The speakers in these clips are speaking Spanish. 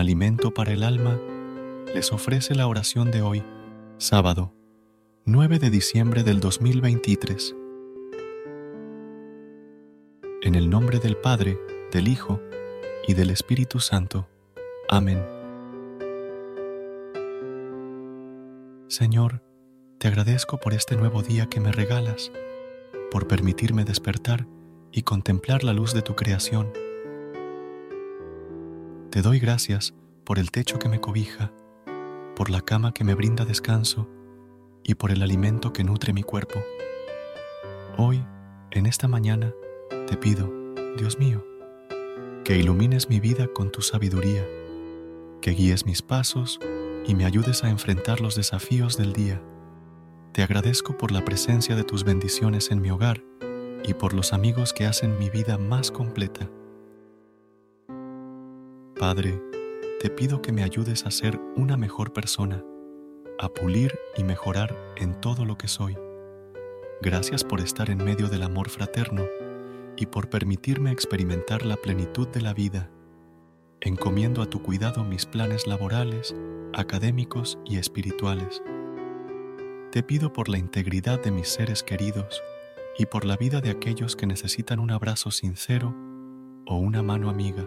Alimento para el alma, les ofrece la oración de hoy, sábado, 9 de diciembre del 2023. En el nombre del Padre, del Hijo y del Espíritu Santo. Amén. Señor, te agradezco por este nuevo día que me regalas, por permitirme despertar y contemplar la luz de tu creación te doy gracias por el techo que me cobija, por la cama que me brinda descanso y por el alimento que nutre mi cuerpo. Hoy, en esta mañana, te pido, Dios mío, que ilumines mi vida con tu sabiduría, que guíes mis pasos y me ayudes a enfrentar los desafíos del día. Te agradezco por la presencia de tus bendiciones en mi hogar y por los amigos que hacen mi vida más completa. Padre, te pido que me ayudes a ser una mejor persona, a pulir y mejorar en todo lo que soy. Gracias por estar en medio del amor fraterno y por permitirme experimentar la plenitud de la vida. Encomiendo a tu cuidado mis planes laborales, académicos y espirituales. Te pido por la integridad de mis seres queridos y por la vida de aquellos que necesitan un abrazo sincero o una mano amiga.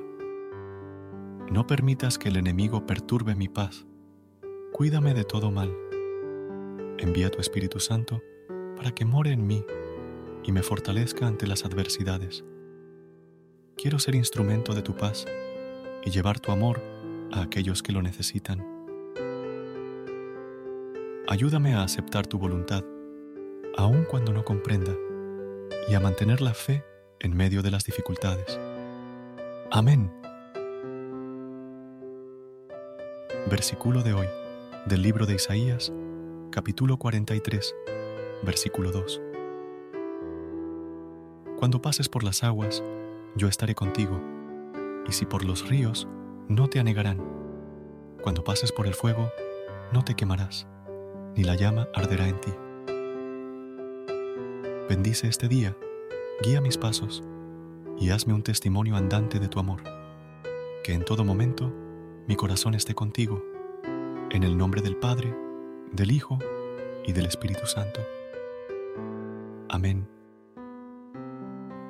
No permitas que el enemigo perturbe mi paz. Cuídame de todo mal. Envía tu Espíritu Santo para que more en mí y me fortalezca ante las adversidades. Quiero ser instrumento de tu paz y llevar tu amor a aquellos que lo necesitan. Ayúdame a aceptar tu voluntad, aun cuando no comprenda, y a mantener la fe en medio de las dificultades. Amén. Versículo de hoy del libro de Isaías, capítulo 43, versículo 2. Cuando pases por las aguas, yo estaré contigo, y si por los ríos, no te anegarán. Cuando pases por el fuego, no te quemarás, ni la llama arderá en ti. Bendice este día, guía mis pasos, y hazme un testimonio andante de tu amor, que en todo momento mi corazón esté contigo, en el nombre del Padre, del Hijo y del Espíritu Santo. Amén.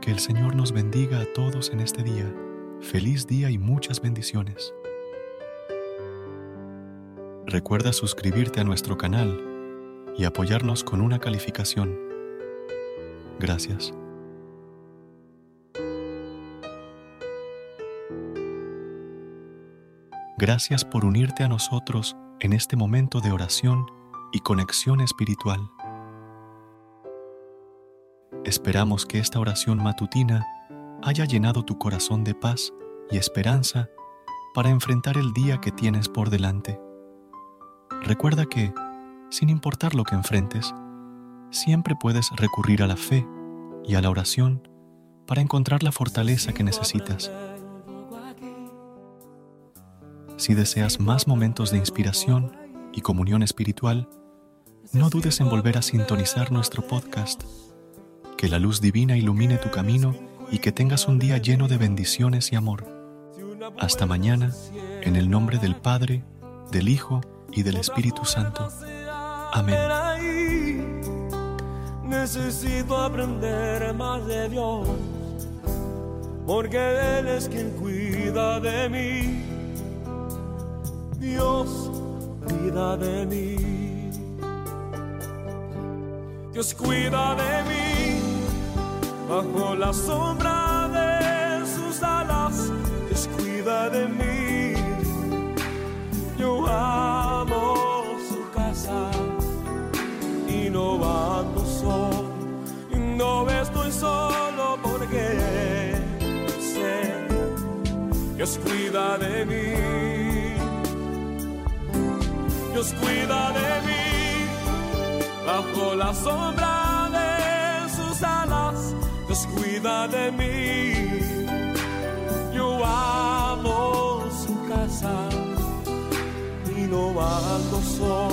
Que el Señor nos bendiga a todos en este día. Feliz día y muchas bendiciones. Recuerda suscribirte a nuestro canal y apoyarnos con una calificación. Gracias. Gracias por unirte a nosotros en este momento de oración y conexión espiritual. Esperamos que esta oración matutina haya llenado tu corazón de paz y esperanza para enfrentar el día que tienes por delante. Recuerda que, sin importar lo que enfrentes, siempre puedes recurrir a la fe y a la oración para encontrar la fortaleza que necesitas. Si deseas más momentos de inspiración y comunión espiritual, no dudes en volver a sintonizar nuestro podcast. Que la luz divina ilumine tu camino y que tengas un día lleno de bendiciones y amor. Hasta mañana, en el nombre del Padre, del Hijo y del Espíritu Santo. Amén. Necesito aprender más de Dios, porque Él es quien cuida de mí. Dios cuida de mí. Dios cuida de mí bajo la sombra de sus alas. Dios cuida de mí. Yo amo su casa y no ando solo. Y no estoy solo porque sé Dios cuida de mí. Dios cuida de mí bajo la sombra de sus alas. Dios cuida de mí. Yo amo su casa y no ando solo.